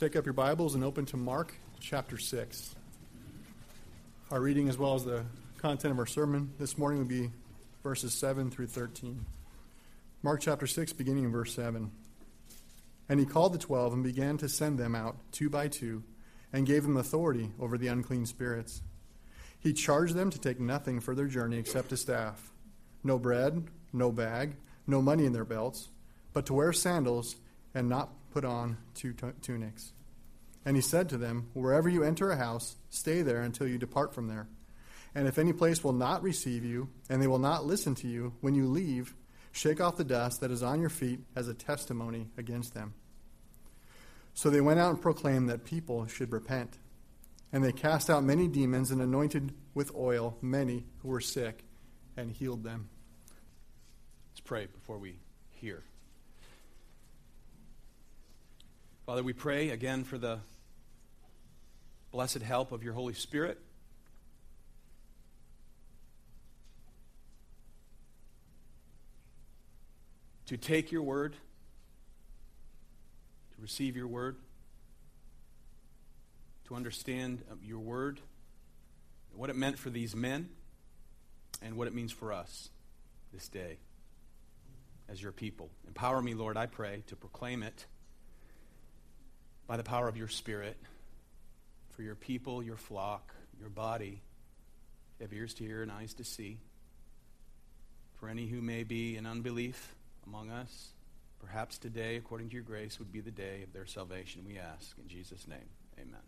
take up your Bibles and open to Mark chapter 6. Our reading, as well as the content of our sermon this morning, will be verses 7 through 13. Mark chapter 6, beginning in verse 7. And he called the twelve and began to send them out two by two, and gave them authority over the unclean spirits. He charged them to take nothing for their journey except a staff no bread, no bag, no money in their belts, but to wear sandals and not put on two tunics. And he said to them, Wherever you enter a house, stay there until you depart from there. And if any place will not receive you, and they will not listen to you, when you leave, shake off the dust that is on your feet as a testimony against them. So they went out and proclaimed that people should repent. And they cast out many demons and anointed with oil many who were sick and healed them. Let's pray before we hear. Father, we pray again for the blessed help of your Holy Spirit. To take your word, to receive your word, to understand uh, your word, what it meant for these men, and what it means for us this day as your people. Empower me, Lord, I pray, to proclaim it by the power of your Spirit for your people, your flock, your body. Have ears to hear and eyes to see. For any who may be in unbelief among us, perhaps today, according to your grace, would be the day of their salvation, we ask. In Jesus' name, amen.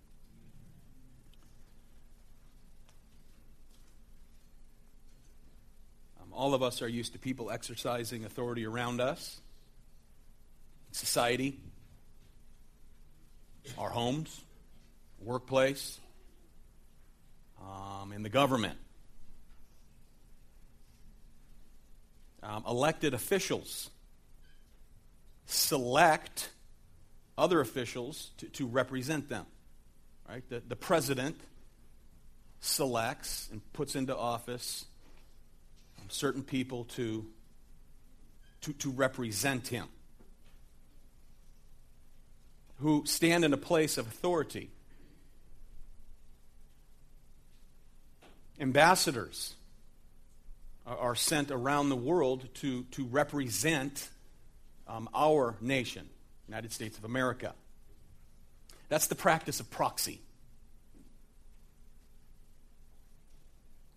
Um, all of us are used to people exercising authority around us, society, our homes, workplace, um, in the government. Um, elected officials select other officials to, to represent them. Right? The, the president selects and puts into office certain people to, to, to represent him, who stand in a place of authority. Ambassadors are sent around the world to, to represent um, our nation, United States of America. That's the practice of proxy.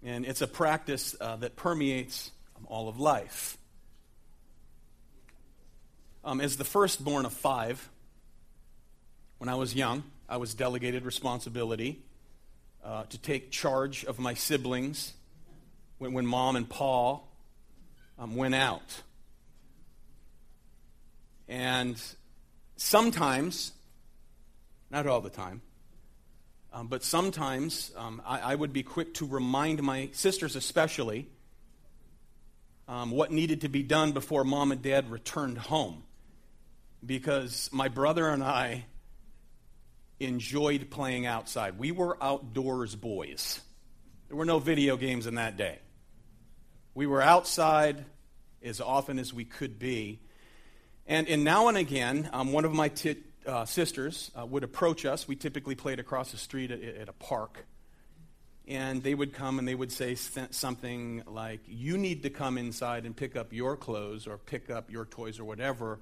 And it's a practice uh, that permeates um, all of life. Um, as the firstborn of five, when I was young, I was delegated responsibility uh, to take charge of my siblings when, when mom and Paul um, went out. And sometimes, not all the time, um, but sometimes um, I, I, would be quick to remind my sisters, especially, um, what needed to be done before mom and dad returned home. Because my brother and I enjoyed playing outside. We were outdoors boys. There were no video games in that day. We were outside as often as we could be. And, and now and again, um, one of my t- uh, sisters uh, would approach us. We typically played across the street at, at, a park. And they would come and they would say something like, You need to come inside and pick up your clothes or pick up your toys or whatever,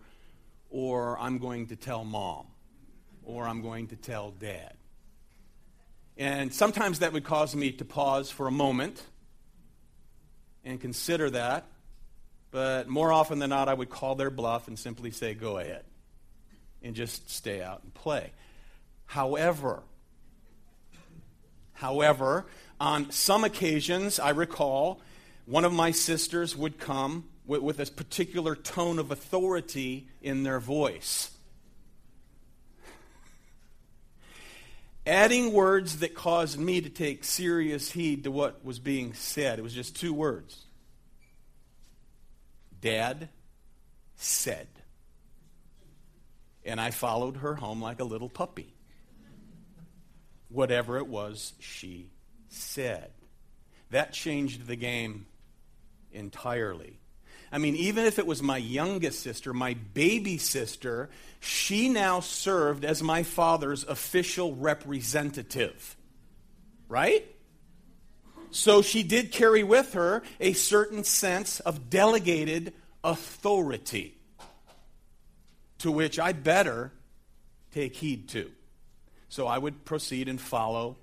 or I'm going to tell mom, or I'm going to tell dad. And sometimes that would cause me to pause for a moment and consider that. But more often than not, I would call their bluff and simply say, Go ahead and just stay out and play. However, however, on some occasions, I recall one of my sisters would come with, with a particular tone of authority in their voice. Adding words that caused me to take serious heed to what was being said. It was just two words. Dad said and I followed her home like a little puppy. Whatever it was she said. That changed the game entirely. I mean, even if it was my youngest sister, my baby sister, she now served as my father's official representative. Right? So she did carry with her a certain sense of delegated authority to which I better take heed to. So I would proceed and follow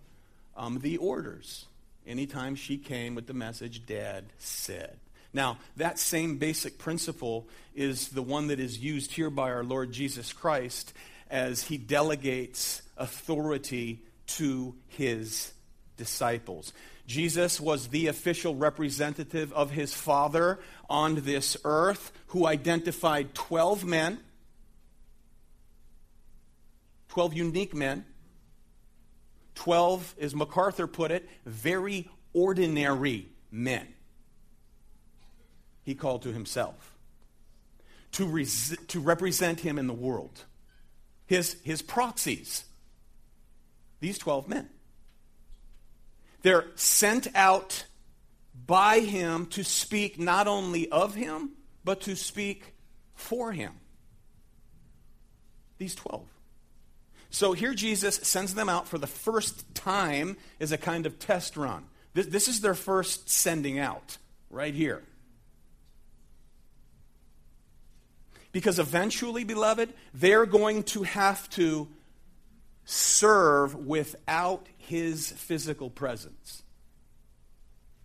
um, the orders anytime she came with the message, Dad said. Now, that same basic principle is the one that is used here by our Lord Jesus Christ as he delegates authority to his disciples. Jesus was the official representative of his Father on this earth who identified 12 men, 12 unique men, 12, as MacArthur put it, very ordinary men he called to himself to, res- to represent him in the world. His, his proxies, these 12 men. They're sent out by him to speak not only of him, but to speak for him. These 12. So here Jesus sends them out for the first time as a kind of test run. This, this is their first sending out, right here. Because eventually, beloved, they're going to have to serve without his physical presence.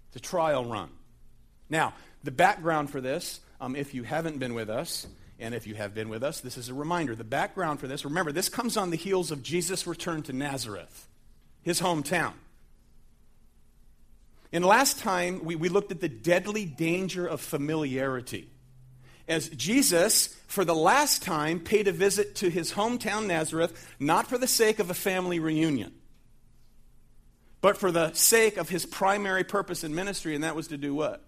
It's a trial run. Now, the background for this, um, if you haven't been with us, and if you have been with us, this is a reminder. The background for this, remember, this comes on the heels of Jesus' return to Nazareth, his hometown. And last time, we, we looked at the deadly danger of familiarity as Jesus, for the last time, paid a visit to his hometown Nazareth, not for the sake of a family reunion, but for the sake of his primary purpose in ministry, and that was to do what?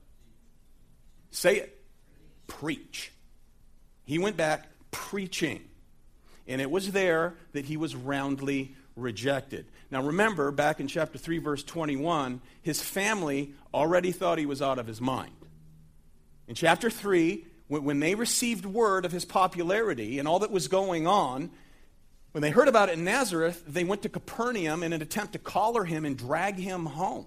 Say it. Preach. He went back preaching. And it was there that he was roundly rejected. Now remember, back in chapter 3, verse 21, his family already thought he was out of his mind. In chapter 3, when they received word of his popularity and all that was going on, when they heard about it in Nazareth, they went to Capernaum in an attempt to collar him and drag him home.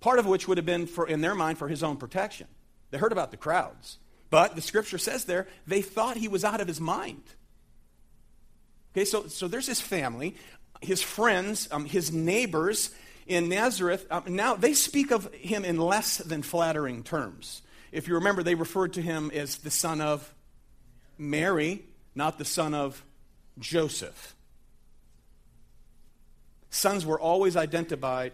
Part of which would have been, for, in their mind, for his own protection. They heard about the crowds. But the scripture says there, they thought he was out of his mind. Okay, so, so there's his family, his friends, um, his neighbors in Nazareth. Um, now, they speak of him in less than flattering terms. If you remember, they referred to him as the son of Mary, not the son of Joseph. Sons were always identified,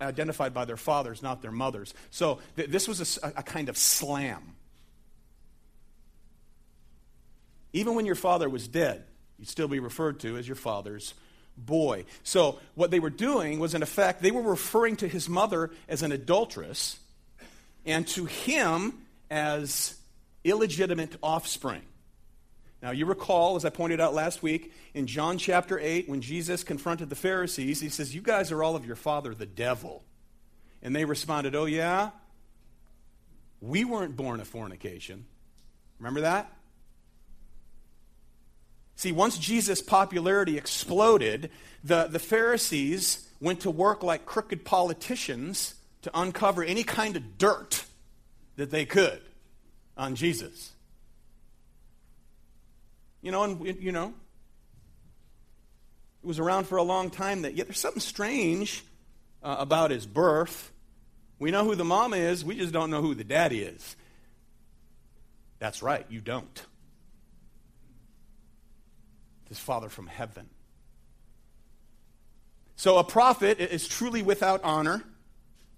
identified by their fathers, not their mothers. So th- this was a, a kind of slam. Even when your father was dead, you'd still be referred to as your father's boy. So, what they were doing was, in effect, they were referring to his mother as an adulteress and to him as illegitimate offspring. Now, you recall, as I pointed out last week, in John chapter 8, when Jesus confronted the Pharisees, he says, You guys are all of your father, the devil. And they responded, Oh, yeah? We weren't born of fornication. Remember that? See, once Jesus' popularity exploded, the, the Pharisees went to work like crooked politicians to uncover any kind of dirt that they could on Jesus. You know, and you know, it was around for a long time that yet there's something strange uh, about his birth. We know who the mom is, we just don't know who the daddy is. That's right, you don't. His father from heaven. So a prophet is truly without honor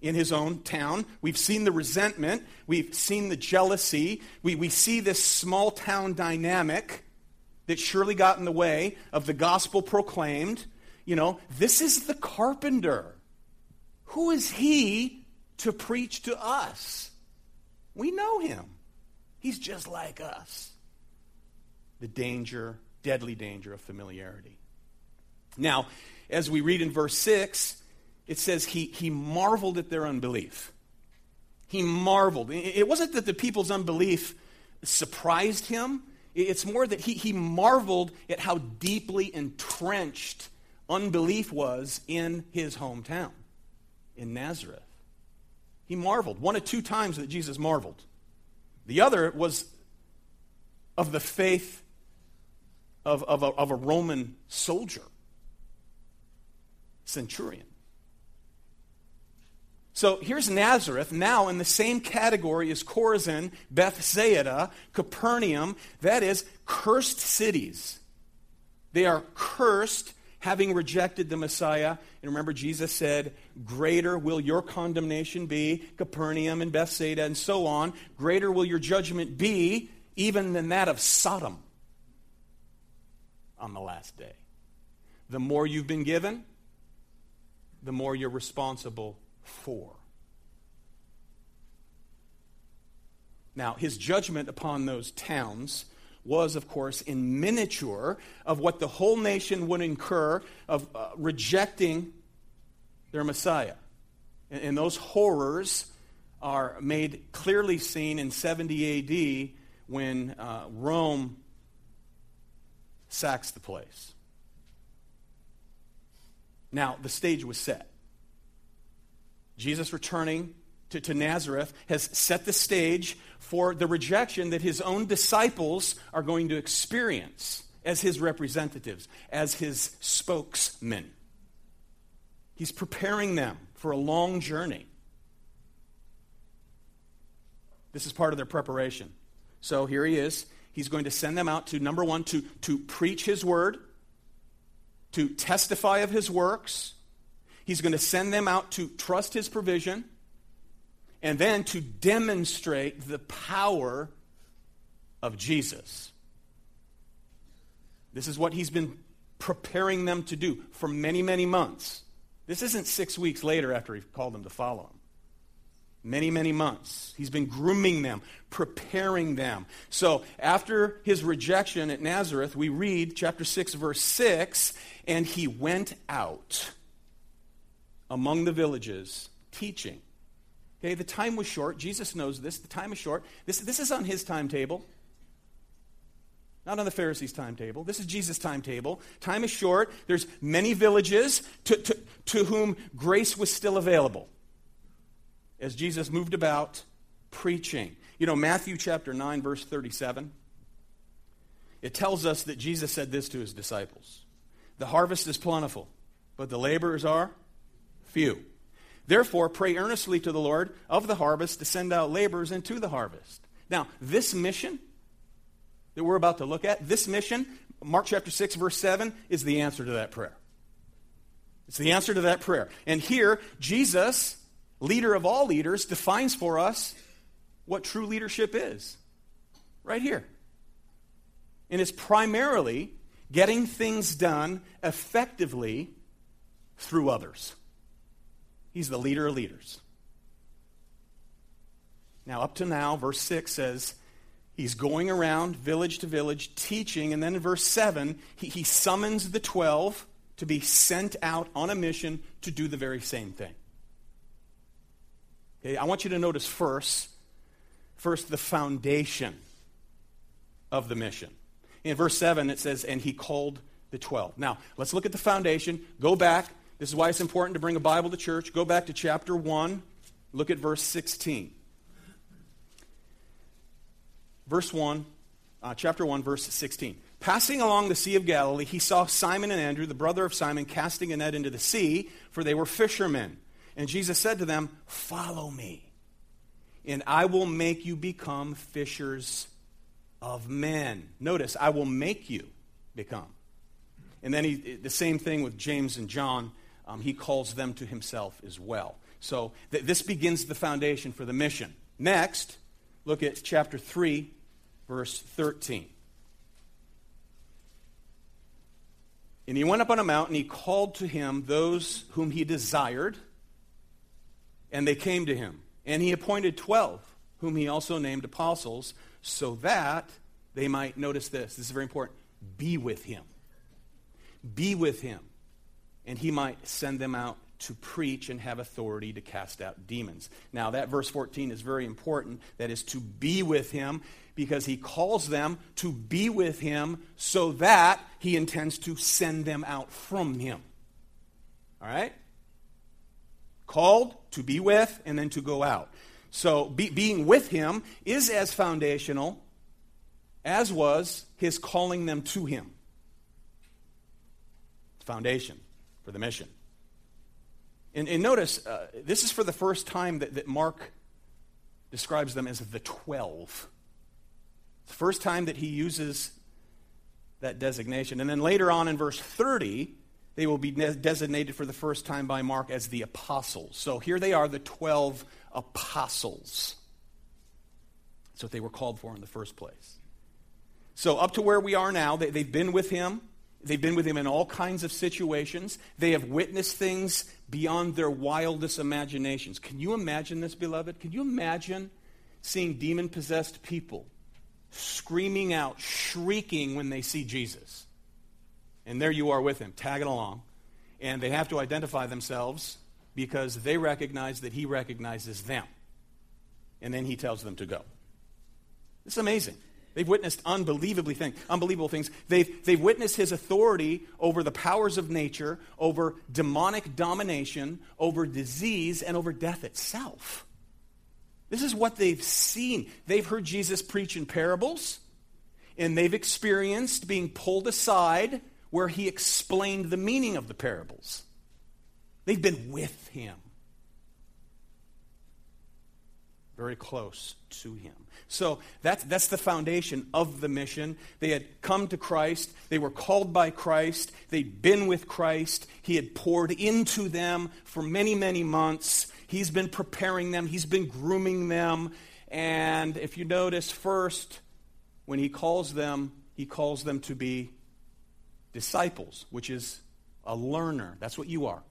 in his own town. We've seen the resentment. We've seen the jealousy. We, we see this small town dynamic that surely got in the way of the gospel proclaimed. You know, this is the carpenter. Who is he to preach to us? We know him. He's just like us. The danger, deadly danger of familiarity. Now, as we read in verse 6, it says he, he marveled at their unbelief. He marveled. It wasn't that the people's unbelief surprised him, it's more that he, he marveled at how deeply entrenched unbelief was in his hometown, in Nazareth. He marveled. One of two times that Jesus marveled. The other was of the faith of, of, a, of a Roman soldier, centurion. So here's Nazareth, now in the same category as Chorazin, Bethsaida, Capernaum, that is, cursed cities. They are cursed having rejected the Messiah. And remember, Jesus said, Greater will your condemnation be, Capernaum and Bethsaida and so on. Greater will your judgment be, even than that of Sodom on the last day. The more you've been given, the more you're responsible for. Now, his judgment upon those towns was, of course, in miniature of what the whole nation would incur of uh, rejecting their Messiah. And, and, those horrors are made clearly seen in 70 AD when uh, Rome sacks the place. Now, the stage was set. Jesus returning to, to Nazareth has set the stage for the rejection that his own disciples are going to experience as his representatives, as his spokesmen. He's preparing them for a long journey. This is part of their preparation. So here he is. He's going to send them out to, number one, to, to preach his word, to testify of his works. He's going to send them out to trust his provision and then to demonstrate the power of Jesus. This is what he's been preparing them to do for many, many months. This isn't six weeks later after he called them to follow him. Many, many months. He's been grooming them, preparing them. So, after his rejection at Nazareth, we read chapter 6, verse 6 and he went out among the villages teaching Okay, the time was short. Jesus knows this. The time is short. This, this is on his timetable, not on the Pharisees' timetable. This is Jesus' timetable. Time is short. There's many villages to, to, to whom grace was still available as Jesus moved about preaching. You know, Matthew chapter 9, verse 37, it tells us that Jesus said this to his disciples The harvest is plentiful, but the laborers are few. Therefore, pray earnestly to the Lord of the harvest to send out laborers into the harvest. Now, this mission that we're about to look at, this mission, Mark chapter 6, verse 7, is the answer to that prayer. It's the answer to that prayer. And here, Jesus, leader of all leaders, defines for us what true leadership is. Right here. And it's primarily getting things done effectively through others. He's the leader of leaders. Now, up to now, verse 6 says he's going around village to village teaching. And then in verse 7, he, he summons the 12 to be sent out on a mission to do the very same thing. Okay, I want you to notice first, first the foundation of the mission. In verse 7, it says, and he called the 12. Now, let's look at the foundation. Go back this is why it's important to bring a Bible to church. Go back to chapter 1, look at verse 16. Verse 1, uh, chapter 1, verse 16. Passing along the Sea of Galilee, he saw Simon and Andrew, the brother of Simon, casting a net into the sea, for they were fishermen. And Jesus said to them, Follow me, and I will make you become fishers of men. Notice, I will make you become. And then he, the same thing with James and John um, he calls them to himself as well. So th- this begins the foundation for the mission. Next, look at chapter 3, verse 13. And he went up on a mountain, he called to him those whom he desired, and they came to him. And he appointed 12, whom he also named apostles, so that they might, notice this, this is very important, be with him. Be with him and he might send them out to preach and have authority to cast out demons. Now, that verse 14 is very important. That is to be with him because he calls them to be with him so that he intends to send them out from him. All right? Called to be with and then to go out. So, be, being with him is as foundational as was his calling them to him. Foundation for the mission. And, and notice, uh, this is for the first time that, that Mark describes them as the 12. The first time that he uses that designation. And then later on in verse 30, they will be designated for the first time by Mark as the apostles. So here they are, the 12 apostles. That's what they were called for in the first place. So, up to where we are now, they, they've been with him. They've been with him in all kinds of situations. They have witnessed things beyond their wildest imaginations. Can you imagine this, beloved? Can you imagine seeing demon possessed people screaming out, shrieking when they see Jesus? And there you are with him, tagging along. And they have to identify themselves because they recognize that he recognizes them. And then he tells them to go. It's amazing. They've witnessed unbelievably things, unbelievable things. They've, they've witnessed his authority over the powers of nature, over demonic domination, over disease, and over death itself. This is what they've seen. They've heard Jesus preach in parables, and they've experienced being pulled aside where he explained the meaning of the parables. They've been with him, very close to him. So that's, that's the foundation of the mission. They had come to Christ. They were called by Christ. They'd been with Christ. He had poured into them for many, many months. He's been preparing them, He's been grooming them. And if you notice, first, when He calls them, He calls them to be disciples, which is a learner. That's what you are.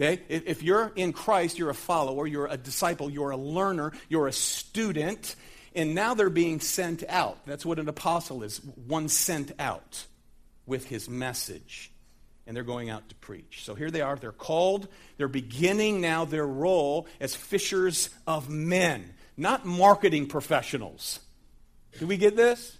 Okay? If you're in Christ, you're a follower, you're a disciple, you're a learner, you're a student, and now they're being sent out. That's what an apostle is one sent out with his message. And they're going out to preach. So here they are. They're called. They're beginning now their role as fishers of men, not marketing professionals. Do we get this?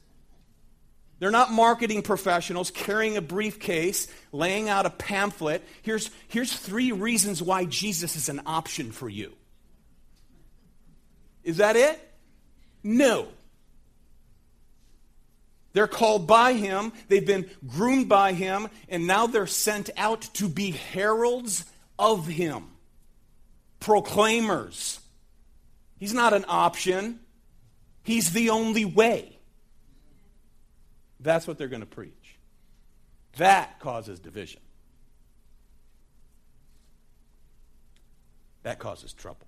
They're not marketing professionals carrying a briefcase, laying out a pamphlet. Here's, here's three reasons why Jesus is an option for you. Is that it? No. They're called by him, they've been groomed by him, and now they're sent out to be heralds of him, proclaimers. He's not an option, he's the only way. That's what they're going to preach. That causes division. That causes trouble.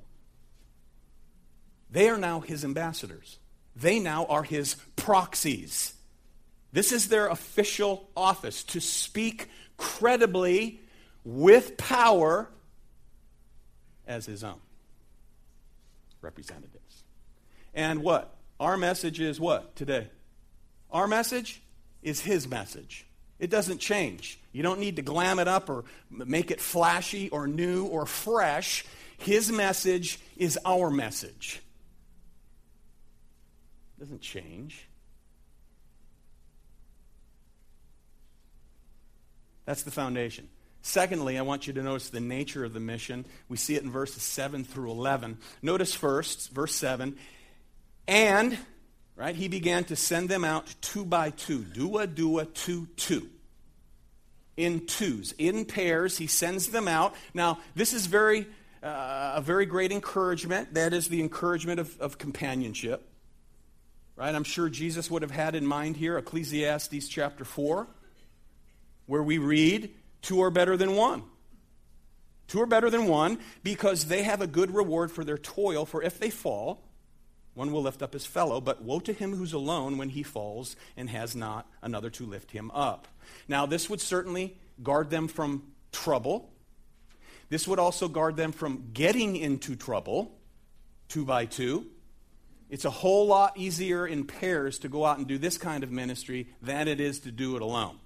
They are now his ambassadors. They now are his proxies. This is their official office to speak credibly with power as his own representatives. And what? Our message is what today? Our message is his message. It doesn't change. You don't need to glam it up or make it flashy or new or fresh. His message is our message. It doesn't change. That's the foundation. Secondly, I want you to notice the nature of the mission. We see it in verses 7 through 11. Notice first, verse 7 and right? He began to send them out two by two, dua, dua, two, two. In twos, in pairs, he sends them out. Now, this is very, uh, a very great encouragement. That is the encouragement of, of companionship. Right? I'm sure Jesus would have had in mind here Ecclesiastes chapter 4, where we read, Two are better than one. Two are better than one because they have a good reward for their toil, for if they fall, one will lift up his fellow, but woe to him who's alone when he falls and has not another to lift him up. Now, this would certainly guard them from trouble. This would also guard them from getting into trouble, two by two. It's a whole lot easier in pairs to go out and do this kind of ministry than it is to do it alone.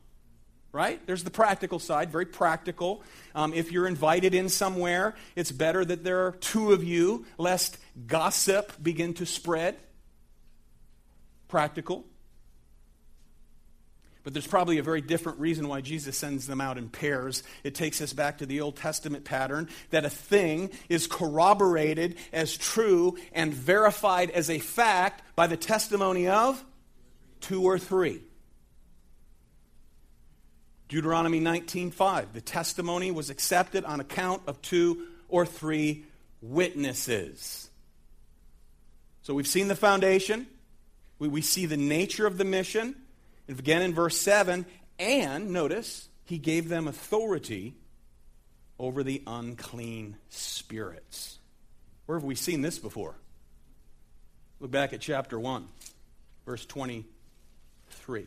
Right? There's the practical side, very practical. Um, if you're invited in somewhere, it's better that there are two of you, lest gossip begin to spread. Practical. But there's probably a very different reason why Jesus sends them out in pairs. It takes us back to the Old Testament pattern that a thing is corroborated as true and verified as a fact by the testimony of two or three. Deuteronomy 19:5 The testimony was accepted on account of two or three witnesses. So we've seen the foundation, we, we see the nature of the mission, and again in verse 7, and notice, he gave them authority over the unclean spirits. Where have we seen this before? Look back at chapter 1, verse 23.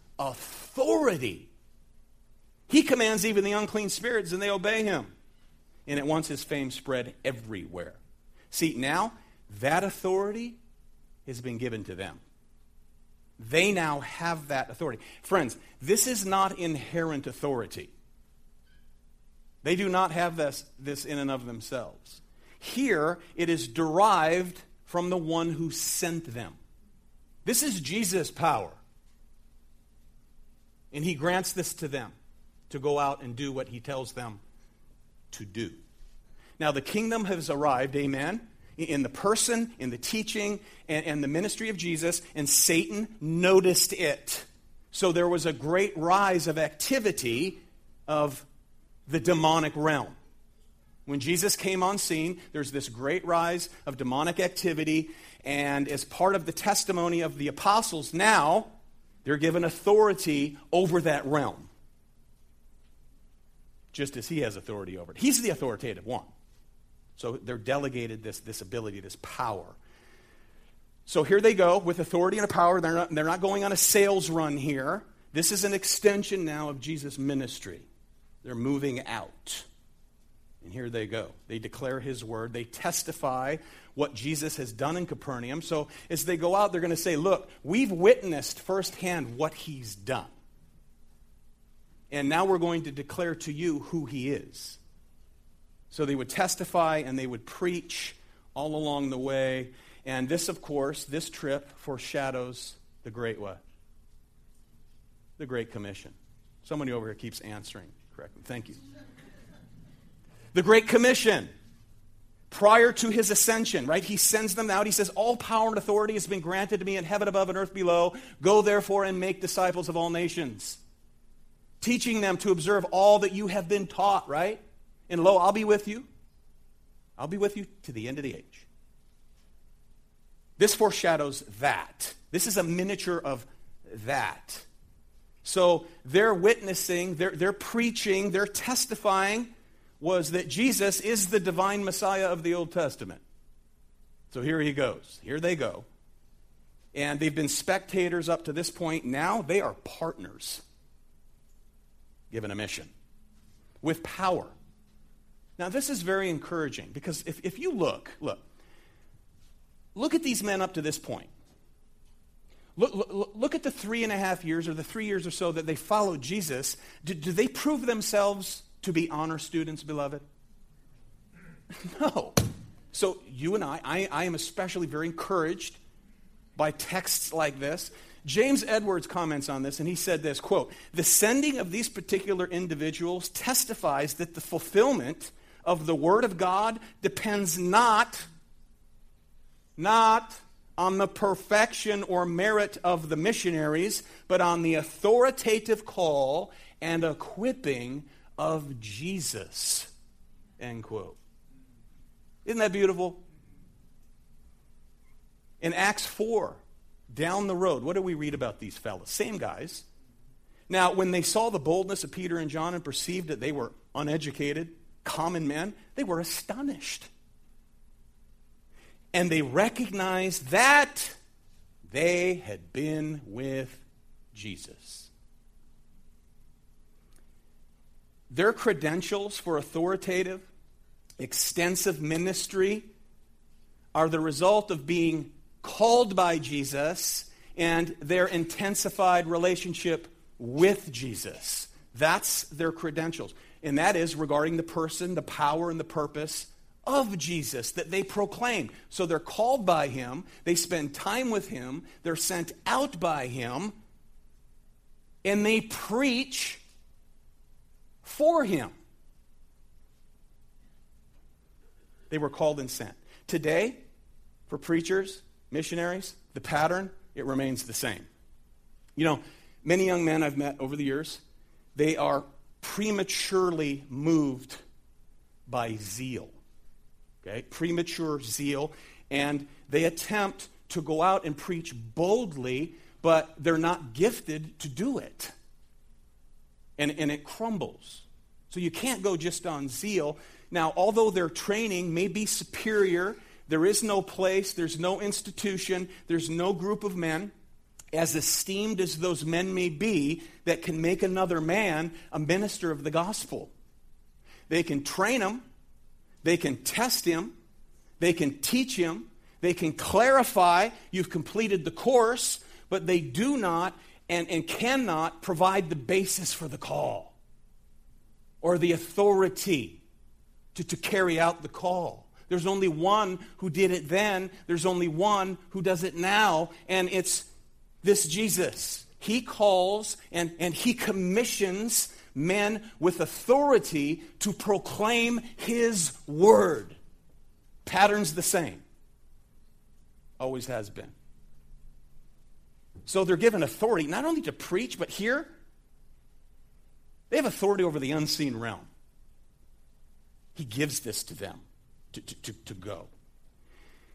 authority. He commands even the unclean spirits, and they obey him. And at once his fame spread everywhere. See, now that authority has been given to them. They now have that authority. Friends, this is not inherent authority. They do not have this, this in and of themselves. Here, it is derived from the one who sent them. This is Jesus' power. And he grants this to them to go out and do what he tells them to do. Now, the kingdom has arrived, amen, in the person, in the teaching, and, and, the ministry of Jesus, and Satan noticed it. So there was a great rise of activity of the demonic realm. When Jesus came on scene, there's this great rise of demonic activity, and as part of the testimony of the apostles, now they're given authority over that realm, just as he has authority over it. He's the authoritative one. So they're delegated this, this ability, this power. So here they go with authority and a power. They're not, they're not going on a sales run here. This is an extension now of Jesus' ministry. They're moving out. And here they go. They declare his word. They testify what Jesus has done in Capernaum. So as they go out, they're going to say, Look, we've witnessed firsthand what he's done. And now we're going to declare to you who he is. So they would testify and they would preach all along the way. And this, of course, this trip foreshadows the great what? The Great Commission. Somebody over here keeps answering correctly. Thank you. The Great Commission prior to his ascension, right? He sends them out. He says, All power and authority has been granted to me in heaven above and earth below. Go therefore and make disciples of all nations, teaching them to observe all that you have been taught, right? And lo, I'll be with you. I'll be with you to the end of the age. This foreshadows that. This is a miniature of that. So they're witnessing, they're, they're preaching, they're testifying was that Jesus is the divine Messiah of the Old Testament. So here he goes. Here they go. And they've been spectators up to this point. Now they are partners given a mission with power. Now, this is very encouraging because if, if you look, look, look at these men up to this point. Look, look, look, at the three and a half years or the three years or so that they followed Jesus. Do, do they prove themselves to be honor students, beloved? No. So you and I, I, I am especially very encouraged by texts like this. James Edwards comments on this, and he said this quote, The sending of these particular individuals testifies that the fulfillment of the Word of God depends not, not on the perfection or merit of the missionaries, but on the authoritative call and equipping of Jesus. End quote. Isn't that beautiful? In Acts 4, down the road, what do we read about these fellows? Same guys. Now, when they saw the boldness of Peter and John and perceived that they were uneducated, common men, they were astonished. And they recognized that they had been with Jesus. Their credentials for authoritative, extensive ministry are the result of being called by Jesus and their intensified relationship with Jesus. That's their credentials. And that is regarding the person, the power, and the purpose of Jesus that they proclaim. So they're called by him, they spend time with him, they're sent out by him, and they preach for him. They were called and sent. Today, for preachers, missionaries, the pattern, it remains the same. You know, many young men I've met over the years, they are prematurely moved by zeal. Okay? Premature zeal. And they attempt to go out and preach boldly, but they're not gifted to do it. And, and it crumbles. So you can't go just on zeal. Now, although their training may be superior, there is no place, there's no institution, there's no group of men, as esteemed as those men may be, that can make another man a minister of the gospel. They can train him, they can test him, they can teach him, they can clarify you've completed the course, but they do not and, and cannot provide the basis for the call or the authority to, to carry out the call. There's only one who did it then, there's only one who does it now, and it's this Jesus. He calls and, and he commissions men with authority to proclaim his word. Pattern's the same. Always has been. So they're given authority not only to preach, but here, they have authority over the unseen realm. He gives this to them to, to, to, go.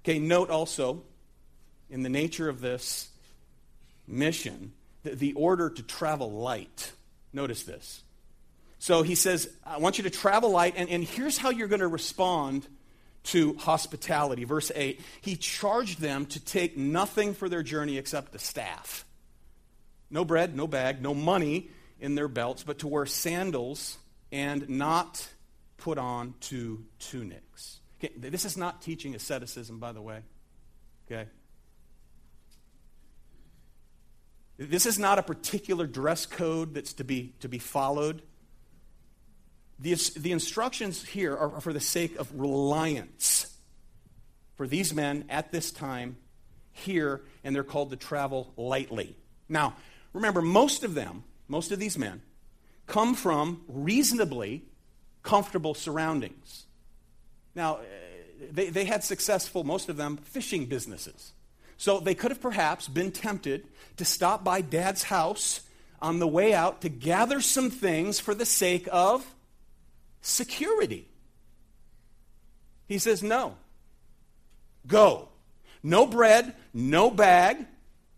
Okay, note also in the nature of this mission the, the order to travel light. Notice this. So he says, I want you to travel light, and, and here's how you're going to respond to hospitality. Verse 8 He charged them to take nothing for their journey except the staff. No bread, no bag, no money in their belts, but to wear sandals and not put on two tunics. Okay, this is not teaching asceticism, by the way. Okay? This is not a particular dress code that's to be, to be followed. The, the instructions here are for the sake of reliance for these men at this time here, and they're called to travel lightly. Now, remember, most of them, most of these men, come from reasonably comfortable surroundings. Now, eh, they, they had successful, most of them, fishing businesses. So they could have perhaps been tempted to stop by dad's house on the way out to gather some things for the sake of security. He says, No. Go. No bread, no bag,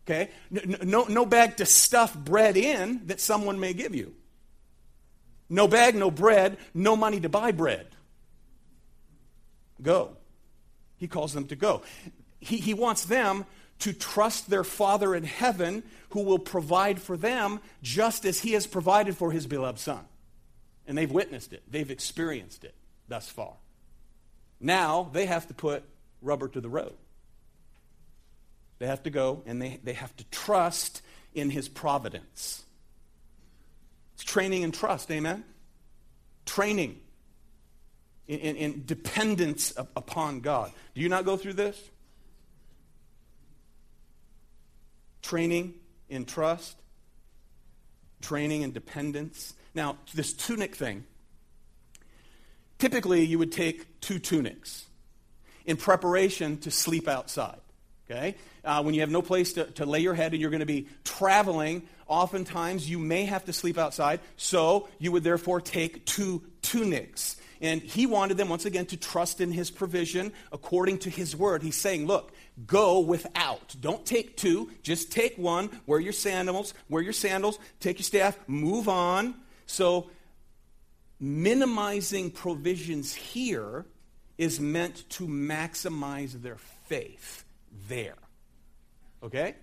okay? No, no, no bag to stuff bread in that someone may give you. No bag, no bread, no money to buy bread. Go. He calls them to go he, he wants them to trust their Father in heaven who will provide for them just as he has provided for his beloved Son. And they've witnessed it, they've experienced it thus far. Now they have to put rubber to the road. They have to go and they, they have to trust in his providence. It's training and trust, amen? Training in, in, in dependence upon God. Do you not go through this? training in trust, training in dependence. Now, this tunic thing, typically you would take two tunics in preparation to sleep outside. Okay? Uh, when you have no place to, to lay your head and you're going to be traveling, oftentimes you may have to sleep outside, so you would therefore take two tunics. and he wanted them, once again, to trust in his provision according to his word. He's saying, Look, go without. Don't take two, just take one. Wear your sandals, wear your sandals, take your staff, move on. So, minimizing provisions here is meant to maximize their faith there. Okay?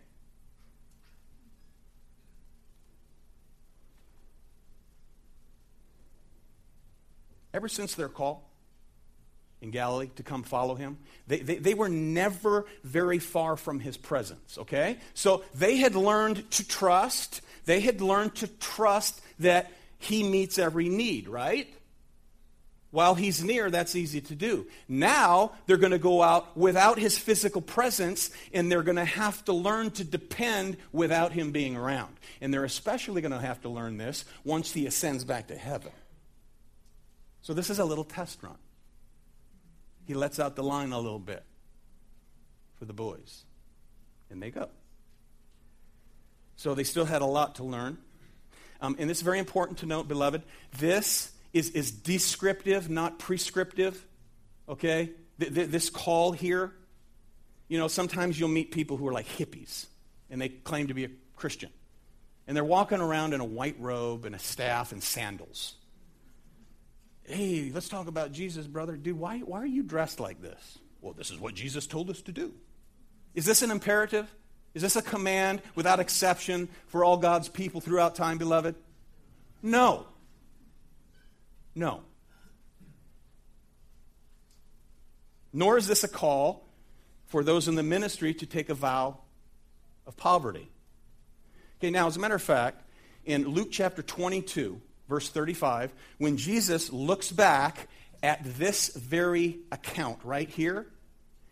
Ever since their call in Galilee to come follow him, they, they, they, were never very far from his presence, okay? So they had learned to trust. They had learned to trust that he meets every need, right? While he's near, that's easy to do. Now, they're going to go out without his physical presence, and they're going to have to learn to depend without him being around. And they're especially going to have to learn this once he ascends back to heaven. So, this is a little test run. He lets out the line a little bit for the boys, and they go. So, they still had a lot to learn. Um, and is very important to note, beloved, this is, is descriptive, not prescriptive. Okay? Th- th- this call here, you know, sometimes you'll meet people who are like hippies, and they claim to be a Christian. And they're walking around in a white robe and a staff and sandals. Hey, let's talk about Jesus, brother. Dude, why, why are you dressed like this? Well, this is what Jesus told us to do. Is this an imperative? Is this a command without exception for all God's people throughout time, beloved? No. No. Nor is this a call for those in the ministry to take a vow of poverty. Okay, now, as a matter of fact, in Luke chapter 22, verse 35, when Jesus looks back at this very account right here,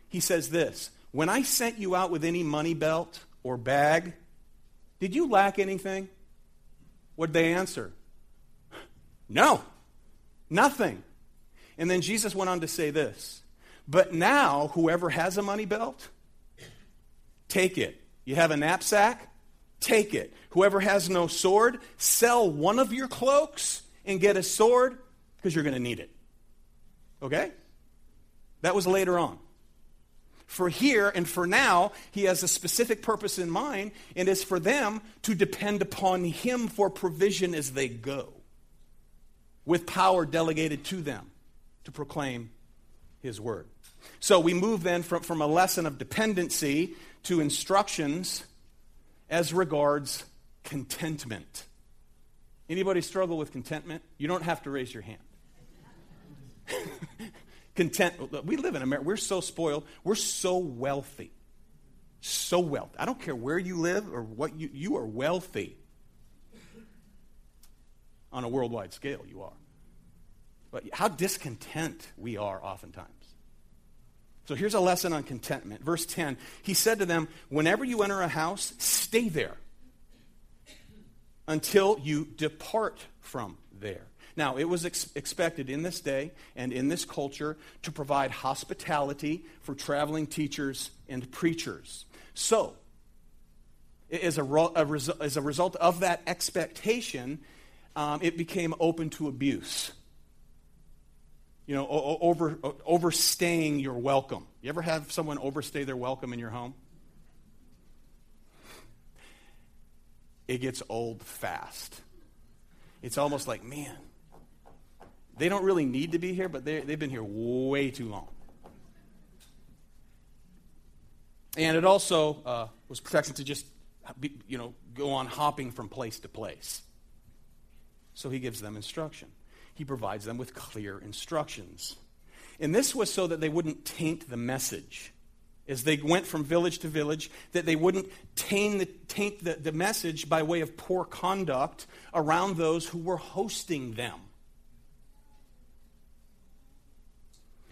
he says this When I sent you out with any money belt or bag, did you lack anything? What did they answer? No, nothing. And then Jesus went on to say this But now, whoever has a money belt, take it. You have a knapsack? Take it. Whoever has no sword, sell one of your cloaks and get a sword because you're going to need it. Okay? That was later on. For here and for now, he has a specific purpose in mind, and it's for them to depend upon him for provision as they go, with power delegated to them to proclaim his word. So we move then from, from a lesson of dependency to instructions as regards contentment. Anybody struggle with contentment? You don't have to raise your hand. Content. We live in America. We're so spoiled. We're so wealthy. So wealthy. I don't care where you live or what you you are wealthy. On a worldwide scale, you are. But how discontent we are oftentimes. So here's a lesson on contentment. Verse 10 He said to them, Whenever you enter a house, stay there until you depart from there. Now, it was ex- expected in this day and in this culture to provide hospitality for traveling teachers and preachers. So, as a, ro- a as a result of that expectation, um, it became open to abuse you know, over, overstaying your welcome. You ever have someone overstay their welcome in your home? It gets old fast. It's almost like, man, they don't really need to be here, but they've been here way too long. And it also uh, was protection to just, be, you know, go on hopping from place to place. So he gives them instruction he provides them with clear instructions. And this was so that they wouldn't taint the message. As they went from village to village, that they wouldn't taint, the, taint the, the message by way of poor conduct around those who were hosting them.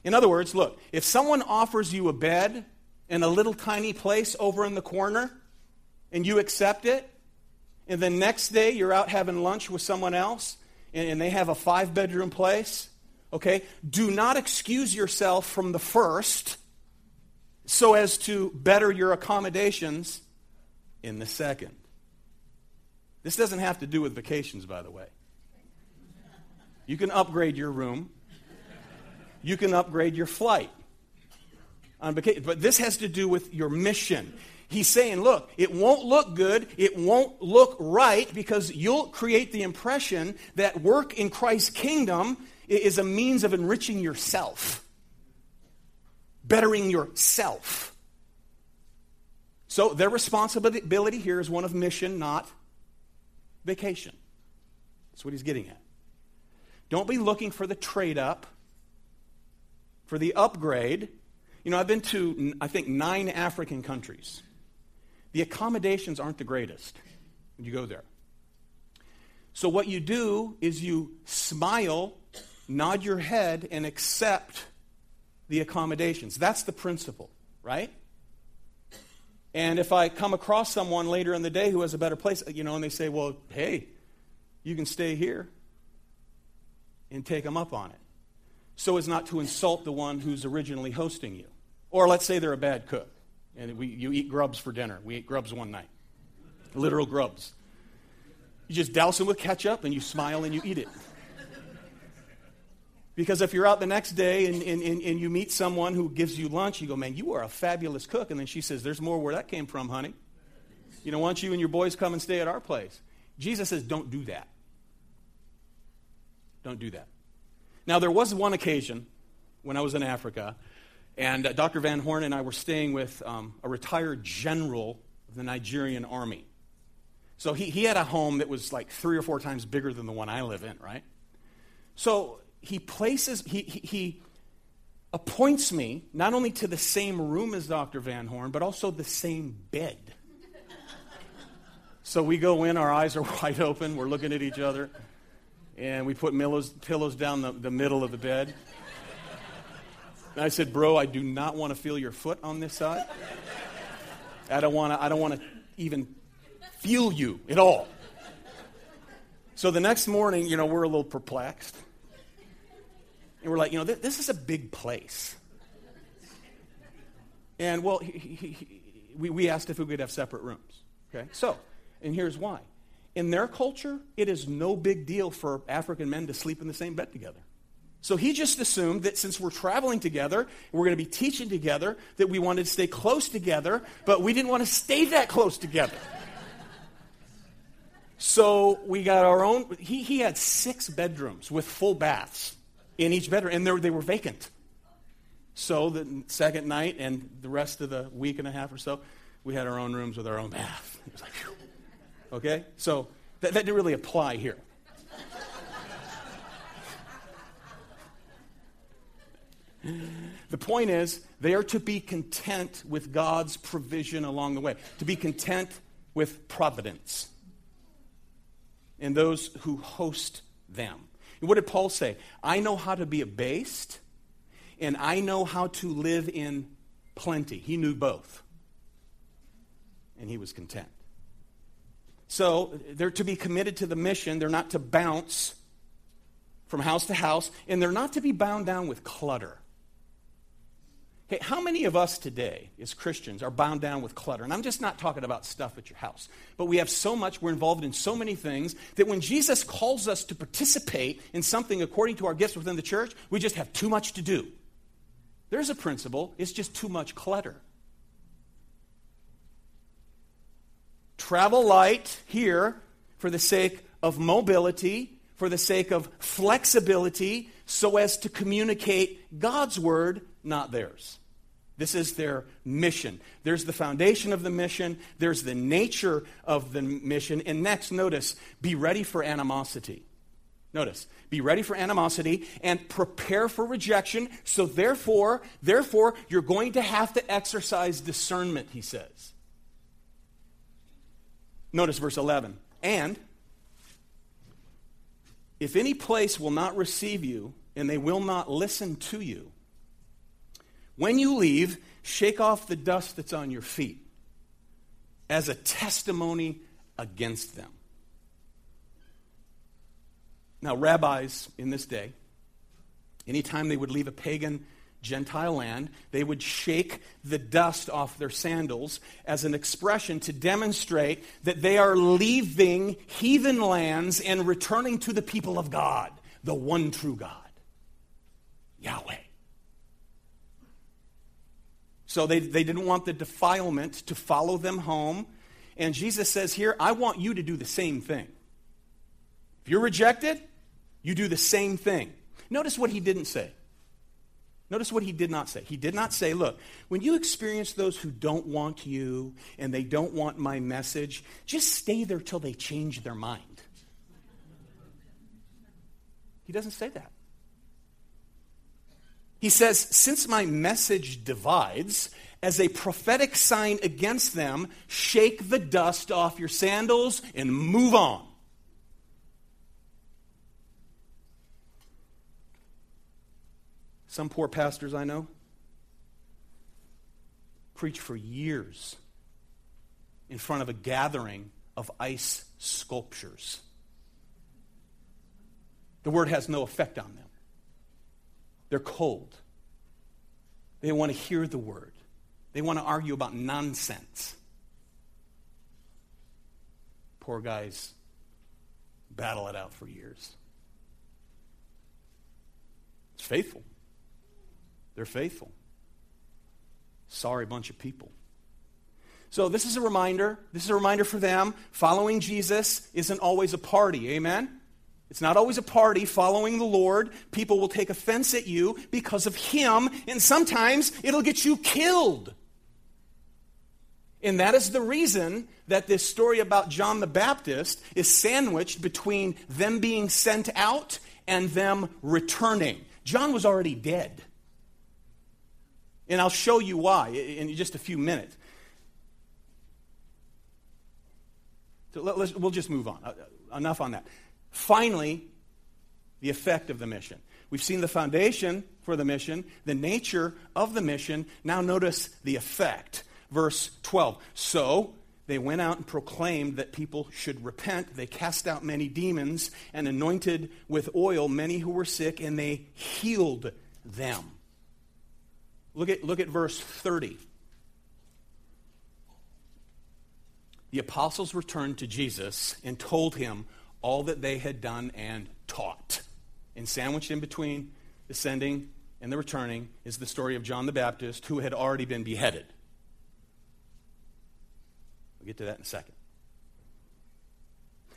In other words, look, if someone offers you a bed in a little tiny place over in the corner and you accept it, and then next day you're out having lunch with someone else and they have a five bedroom place, okay, do not excuse yourself from the first so as to better your accommodations in the second. This doesn't have to do with vacations, by the way. You can upgrade your room You can upgrade your flight. On vacation. But this has to do with your mission. He's saying, look, it won't look good, it won't look right, because you'll create the impression that work in Christ's kingdom is a means of enriching yourself, bettering yourself. So their responsibility here is one of mission, not vacation. That's what he's getting at. Don't be looking for the trade up, for the upgrade. You know, I've been to, I think, nine African countries. The accommodations aren't the greatest when you go there. So, what you do is you smile, nod your head, and accept the accommodations. That's the principle, right? And if I come across someone later in the day who has a better place, you know, and they say, well, hey, you can stay here and take them up on it. So as not to insult the one who's originally hosting you. Or let's say they're a bad cook and we, you eat grubs for dinner. We ate grubs one night, literal grubs. You just douse them with ketchup and you smile and you eat it. Because if you're out the next day and, and, and, and, you meet someone who gives you lunch, you go, man, you are a fabulous cook. And then she says, there's more where that came from, honey. You know, why don't you and your boys come and stay at our place? Jesus says, don't do that. Don't do that. Now, there was one occasion when I was in Africa, and uh, Dr. Van Horn and I were staying with um, a retired general of the Nigerian army. So he, he had a home that was like three or four times bigger than the one I live in, right? So he places, he, he, he appoints me not only to the same room as Dr. Van Horn, but also the same bed. so we go in, our eyes are wide open, we're looking at each other, and we put pillows, pillows down the, the middle of the bed. And I said, Bro, I do not want to feel your foot on this side. I don't want to, I don't want to even feel you at all. So the next morning, you know, we're a little perplexed. And we're like, you know, th- this is a big place. And well, he, he, he, we, we asked if we could have separate rooms. Okay? So, and here's why. In their culture, it is no big deal for African men to sleep in the same bed together. So he just assumed that since we're traveling together, we're going to be teaching together, that we wanted to stay close together, but we didn't want to stay that close together. so we got our own. He, he had six bedrooms with full baths in each bedroom, and they were vacant. So the second night and the rest of the week and a half or so, we had our own rooms with our own bath. It was like, Phew. Okay? So that, that didn't really apply here. The point is, they are to be content with God's provision along the way, to be content with providence and those who host them. And what did Paul say? I know how to be abased, and I know how to live in plenty. He knew both, and he was content. So they're to be committed to the mission, they're not to bounce from house to house, and they're not to be bound down with clutter. Okay, how many of us today, as Christians, are bound down with clutter? And I'm just not talking about stuff at your house, but we have so much, we're involved in so many things that when Jesus calls us to participate in something according to our gifts within the church, we just have too much to do. There's a principle, it's just too much clutter. Travel light here for the sake of mobility, for the sake of flexibility, so as to communicate God's word, not theirs. This is their mission. There's the foundation of the mission, there's the nature of the mission. And next, notice, be ready for animosity. Notice, be ready for animosity and prepare for rejection. So therefore, therefore, you're going to have to exercise discernment, he says. Notice verse 11. And if any place will not receive you, and they will not listen to you, when you leave, shake off the dust that's on your feet as a testimony against them. Now, rabbis in this day, anytime they would leave a pagan Gentile land, they would shake the dust off their sandals as an expression to demonstrate that they are leaving heathen lands and returning to the people of God, the one true God, Yahweh. So they, they didn't want the defilement to follow them home. And Jesus says here, I want you to do the same thing. If you're rejected, you do the same thing. Notice what he didn't say. Notice what he did not say. He did not say, look, when you experience those who don't want you and they don't want my message, just stay there till they change their mind. He doesn't say that. He says, since my message divides, as a prophetic sign against them, shake the dust off your sandals and move on. Some poor pastors I know preach for years in front of a gathering of ice sculptures. The word has no effect on them. They're cold. They want to hear the word. They want to argue about nonsense. Poor guys battle it out for years. It's faithful. They're faithful. Sorry bunch of people. So, this is a reminder. This is a reminder for them. Following Jesus isn't always a party. Amen? It's not always a party following the Lord. People will take offense at you because of Him, and sometimes it'll get you killed. And that is the reason that this story about John the Baptist is sandwiched between them being sent out and them returning. John was already dead. And I'll show you why in just a few minutes. So let, we'll just move on. Uh, uh, enough on that. Finally, the effect of the mission. We've seen the foundation for the mission, the nature of the mission. Now, notice the effect. Verse 12. So, they went out and proclaimed that people should repent. They cast out many demons and anointed with oil many who were sick, and they healed them. Look at, look at verse 30. The apostles returned to Jesus and told him all that they had done and taught. And sandwiched in between the sending and the returning is the story of John the Baptist, who had already been beheaded. We'll get to that in a second.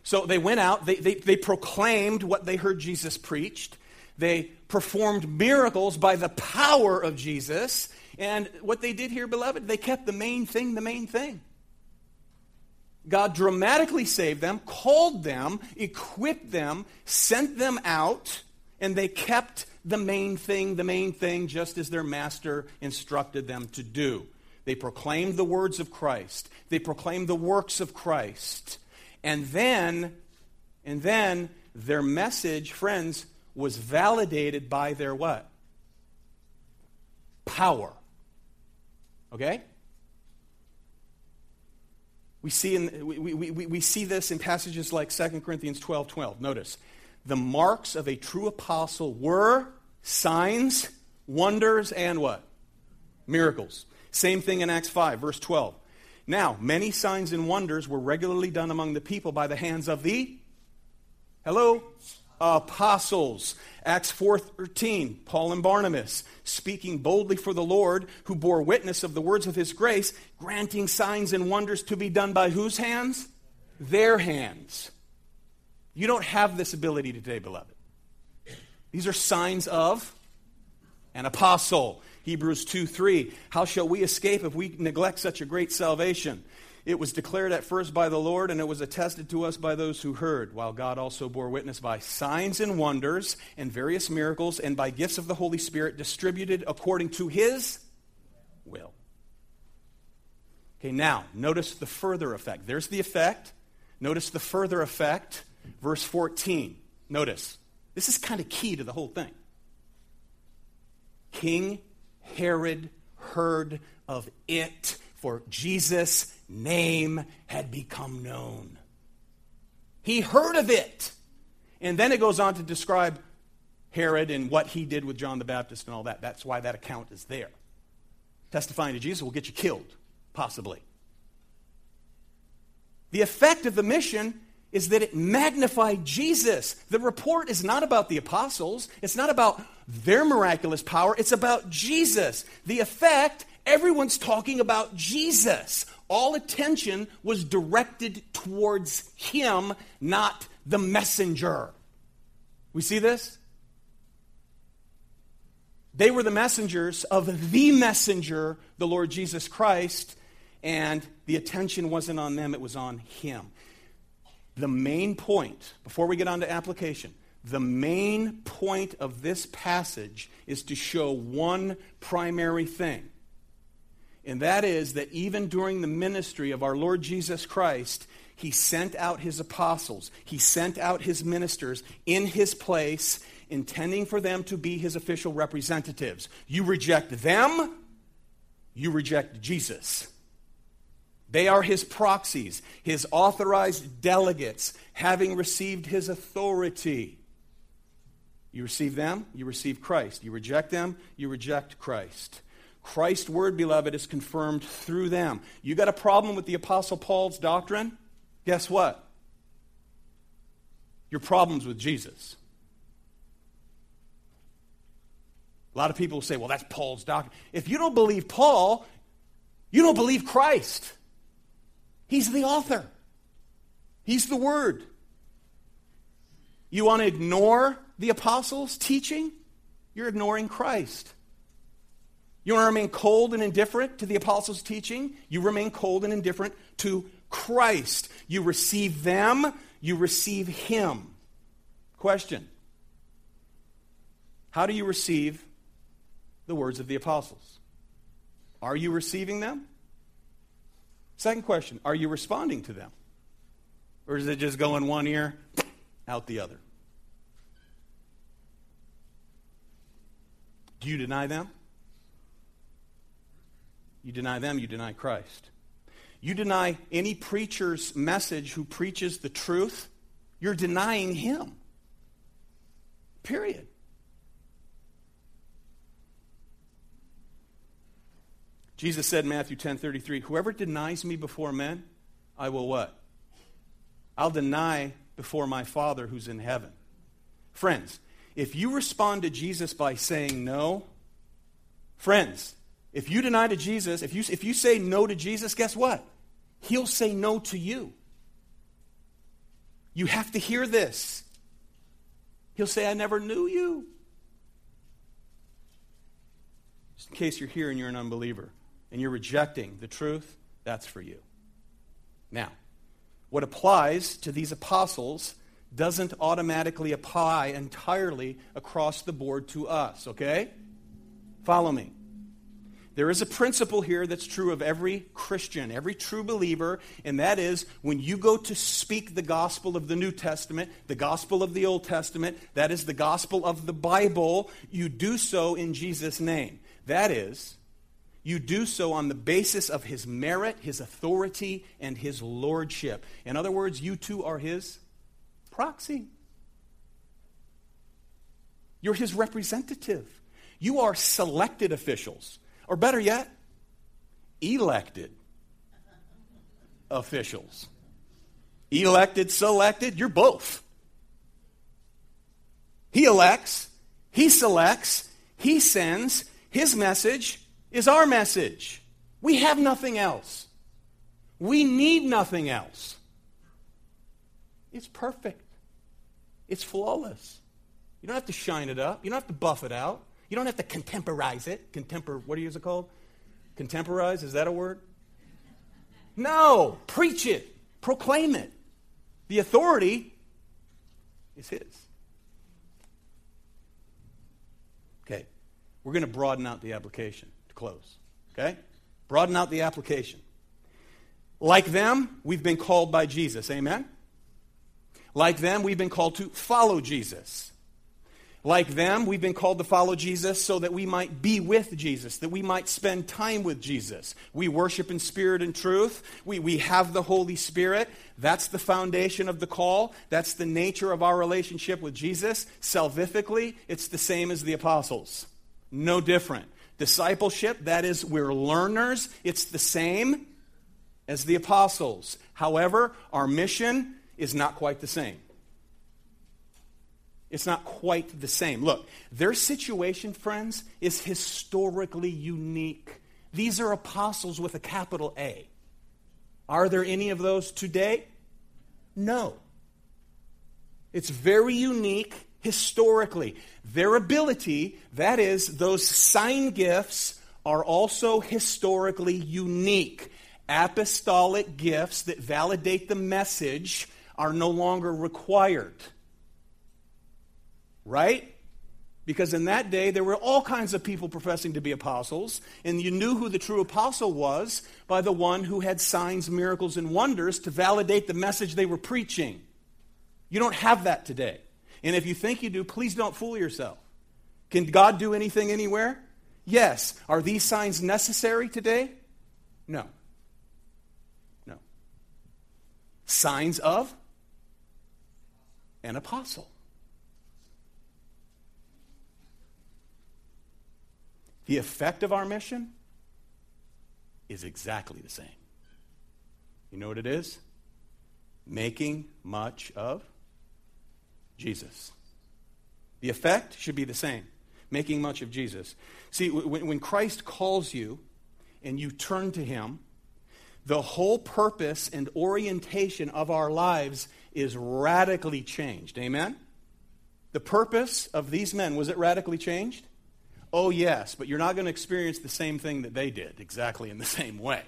So they went out, they, they, they proclaimed what they heard Jesus preached. They performed miracles by the power of Jesus. And what they did here, beloved, they kept the main thing the main thing. God dramatically saved them, called them, equipped them, sent them out, and they kept the main thing the main thing just as their master instructed them to do. They proclaimed the words of Christ. They proclaimed the works of Christ. And then and then their message, friends, was validated by their what? Power. Okay? We see, in, we, we, we, we see this in passages like 2 Corinthians 12 12. Notice, the marks of a true apostle were signs, wonders, and what? Miracles. Same thing in Acts 5, verse 12. Now, many signs and wonders were regularly done among the people by the hands of the, hello, apostles. Acts 4:13, Paul and Barnabas speaking boldly for the Lord, who bore witness of the words of his grace, granting signs and wonders to be done by whose hands? Their hands. You don't have this ability today, beloved. These are signs of an apostle. Hebrews 2 3. How shall we escape if we neglect such a great salvation? It was declared at first by the Lord, and it was attested to us by those who heard, while God also bore witness by signs and wonders and various miracles and by gifts of the Holy Spirit distributed according to his will. Okay, now, notice the further effect. There's the effect. Notice the further effect. Verse 14. Notice. This is kind of key to the whole thing. King Herod heard of it, for Jesus name had become known. He heard of it. And then it goes on to describe Herod and what he did with John the Baptist and all that. That's why that account is there. Testifying to Jesus will get you killed, possibly. The effect of the mission is that it magnified Jesus. The report is not about the apostles, it's not about their miraculous power, it's about Jesus. The effect Everyone's talking about Jesus. All attention was directed towards him, not the messenger. We see this? They were the messengers of the messenger, the Lord Jesus Christ, and the attention wasn't on them, it was on him. The main point, before we get on to application, the main point of this passage is to show one primary thing. And that is that even during the ministry of our Lord Jesus Christ, he sent out his apostles, he sent out his ministers in his place, intending for them to be his official representatives. You reject them, you reject Jesus. They are his proxies, his authorized delegates, having received his authority. You receive them, you receive Christ. You reject them, you reject Christ. Christ's word, beloved, is confirmed through them. You got a problem with the Apostle Paul's doctrine? Guess what? Your problem's with Jesus. A lot of people say, well, that's Paul's doctrine. If you don't believe Paul, you don't believe Christ. He's the author, He's the Word. You want to ignore the apostles' teaching? You're ignoring Christ. You want to remain cold and indifferent to the apostles' teaching? You remain cold and indifferent to Christ. You receive them, you receive Him. Question How do you receive the words of the apostles? Are you receiving them? Second question Are you responding to them? Or is it just going one ear, out the other? Do you deny them? You deny them, you deny Christ. You deny any preacher's message who preaches the truth, you're denying him. Period. Jesus said in Matthew 10 33, Whoever denies me before men, I will what? I'll deny before my Father who's in heaven. Friends, if you respond to Jesus by saying no, friends, if you deny to Jesus, if you, if you say no to Jesus, guess what? He'll say no to you. You have to hear this. He'll say, I never knew you. Just in case you're here and you're an unbeliever and you're rejecting the truth, that's for you. Now, what applies to these apostles doesn't automatically apply entirely across the board to us, okay? Follow me. There is a principle here that's true of every Christian, every true believer, and that is when you go to speak the gospel of the New Testament, the gospel of the Old Testament, that is the gospel of the Bible, you do so in Jesus' name. That is, you do so on the basis of his merit, his authority, and his lordship. In other words, you too are his proxy. You're his representative. You are selected officials. Or better yet, elected officials. Elected, selected, you're both. He elects, he selects, he sends, his message is our message. We have nothing else. We need nothing else. It's perfect. It's flawless. You don't have to shine it up. You don't have to buff it out. You don't have to contemporize it. Contempor what is it called? Contemporize, is that a word? No. Preach it. Proclaim it. The authority is his. Okay. We're going to broaden out the application to close. Okay? Broaden out the application. Like them, we've been called by Jesus. Amen? Like them, we've been called to follow Jesus. Like them, we've been called to follow Jesus so that we might be with Jesus, that we might spend time with Jesus. We worship in spirit and truth. We, we have the Holy Spirit. That's the foundation of the call. That's the nature of our relationship with Jesus. Salvifically, it's the same as the apostles. No different. Discipleship, that is, we're learners, it's the same as the apostles. However, our mission is not quite the same. It's not quite the same. Look, their situation, friends, is historically unique. These are apostles with a capital A. Are there any of those today? No. It's very unique historically. Their ability, that is, those sign gifts, are also historically unique. Apostolic gifts that validate the message are no longer required. Right? Because in that day, there were all kinds of people professing to be apostles, and you knew who the true apostle was by the one who had signs, miracles, and wonders to validate the message they were preaching. You don't have that today. And if you think you do, please don't fool yourself. Can God do anything anywhere? Yes. Are these signs necessary today? No. No. Signs of an apostle. The effect of our mission is exactly the same. You know what it is? Making much of Jesus. The effect should be the same making much of Jesus. See, when Christ calls you and you turn to Him, the whole purpose and orientation of our lives is radically changed. Amen? The purpose of these men, was it radically changed? Oh, yes, but you're not going to experience the same thing that they did exactly in the same way.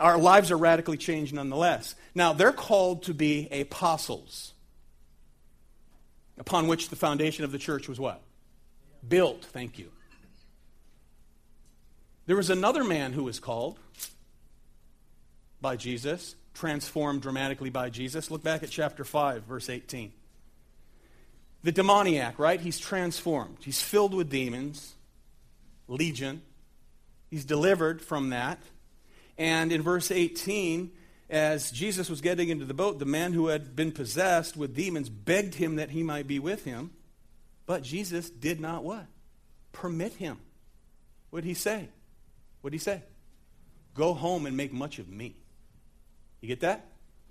Our lives are radically changed nonetheless. Now, they're called to be apostles, upon which the foundation of the church was what? Built. Thank you. There was another man who was called by Jesus, transformed dramatically by Jesus. Look back at chapter 5, verse 18. The demoniac, right? He's transformed. He's filled with demons, legion. He's delivered from that. And in verse 18, as Jesus was getting into the boat, the man who had been possessed with demons begged him that he might be with him. But Jesus did not what? Permit him. What did he say? What did he say? Go home and make much of me. You get that?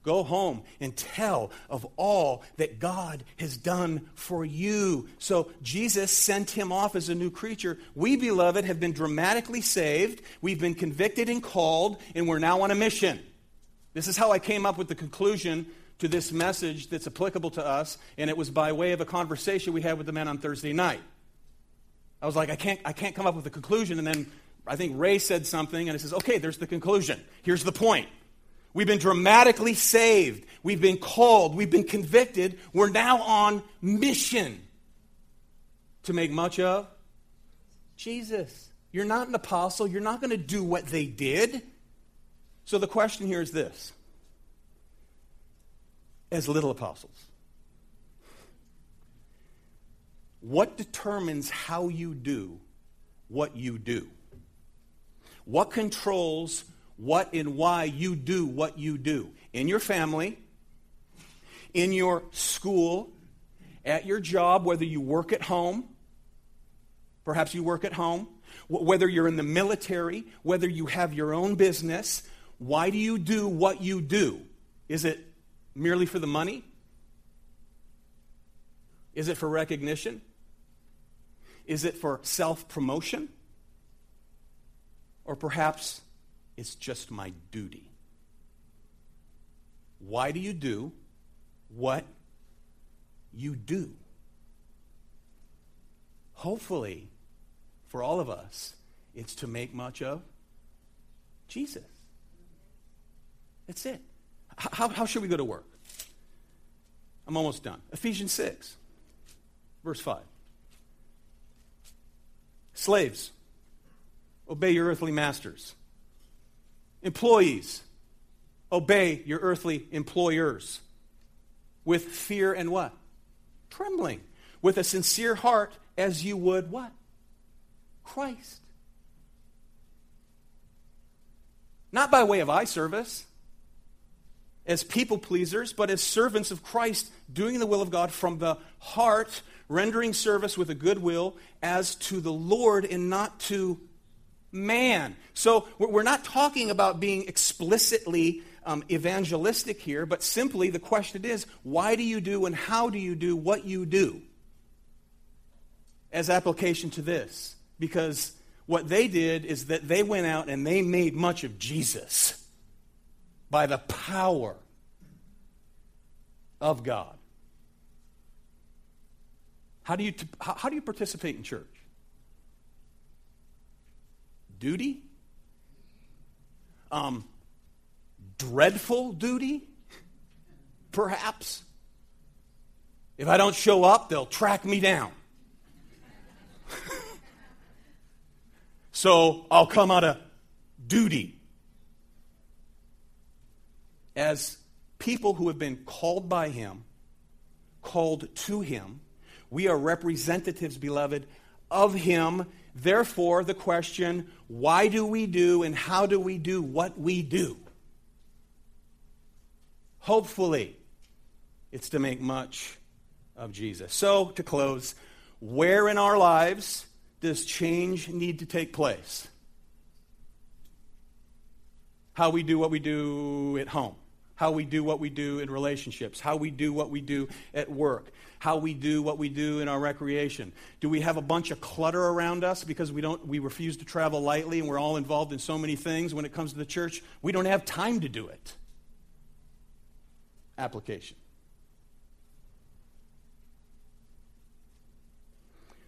Go home and tell of all that God has done for you. So Jesus sent him off as a new creature. We, beloved, have been dramatically saved. We've been convicted and called, and we're now on a mission. This is how I came up with the conclusion to this message that's applicable to us, and it was by way of a conversation we had with the men on Thursday night. I was like, I can't, I can't come up with a conclusion, and then I think Ray said something, and it says, okay, there's the conclusion. Here's the point. We've been dramatically saved. We've been called. We've been convicted. We're now on mission to make much of Jesus. You're not an apostle. You're not going to do what they did. So the question here is this as little apostles, what determines how you do what you do? What controls what and why you do what you do in your family, in your school, at your job, whether you work at home, perhaps you work at home, whether you're in the military, whether you have your own business. Why do you do what you do? Is it merely for the money? Is it for recognition? Is it for self promotion? Or perhaps it's just my duty. Why do you do what you do? Hopefully, for all of us, it's to make much of Jesus. That's it. How, how should we go to work? I'm almost done. Ephesians 6, verse 5. Slaves, obey your earthly masters Employees, obey your earthly employers with fear and what? Trembling. With a sincere heart as you would what? Christ. Not by way of eye service, as people pleasers, but as servants of Christ, doing the will of God from the heart, rendering service with a good will as to the Lord and not to man. So we're not talking about being explicitly um, evangelistic here, but simply the question is why do you do and how do you do what you do? As application to this. Because What they did is that they went out and they made much of Jesus by the power of God. How do you, how, how do you participate in church? Duty? Um, dreadful duty? Perhaps. If I don't show up, they'll track me down. so I'll come out of duty. As people who have been called by Him, called to Him, we are representatives, beloved, of Him. Therefore, the question why do we do and how do we do what we do? Hopefully, it's to make much of Jesus. So, to close, where in our lives does change need to take place? How we do what we do at home, how we do what we do in relationships, how we do what we do at work, how we do what we do in our recreation. Do we have a bunch of clutter around us because we don't we refuse to travel lightly and we're all involved in so many things when it comes to the church? We don't have time to do it. Application.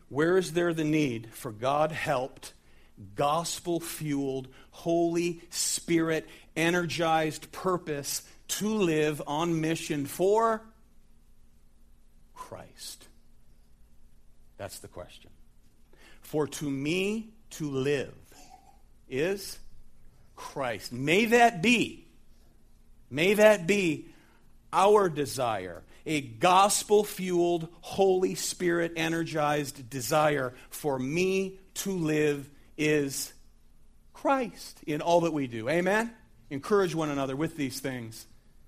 Where is there the need for God helped, gospel fueled, Holy Spirit energized purpose to live on mission for Christ? That's the question. For to me to live is Christ. May that be, may that be our desire a gospel fueled, Holy Spirit energized desire for me to live is Christ in all that we do. Amen? Encourage one another with these things.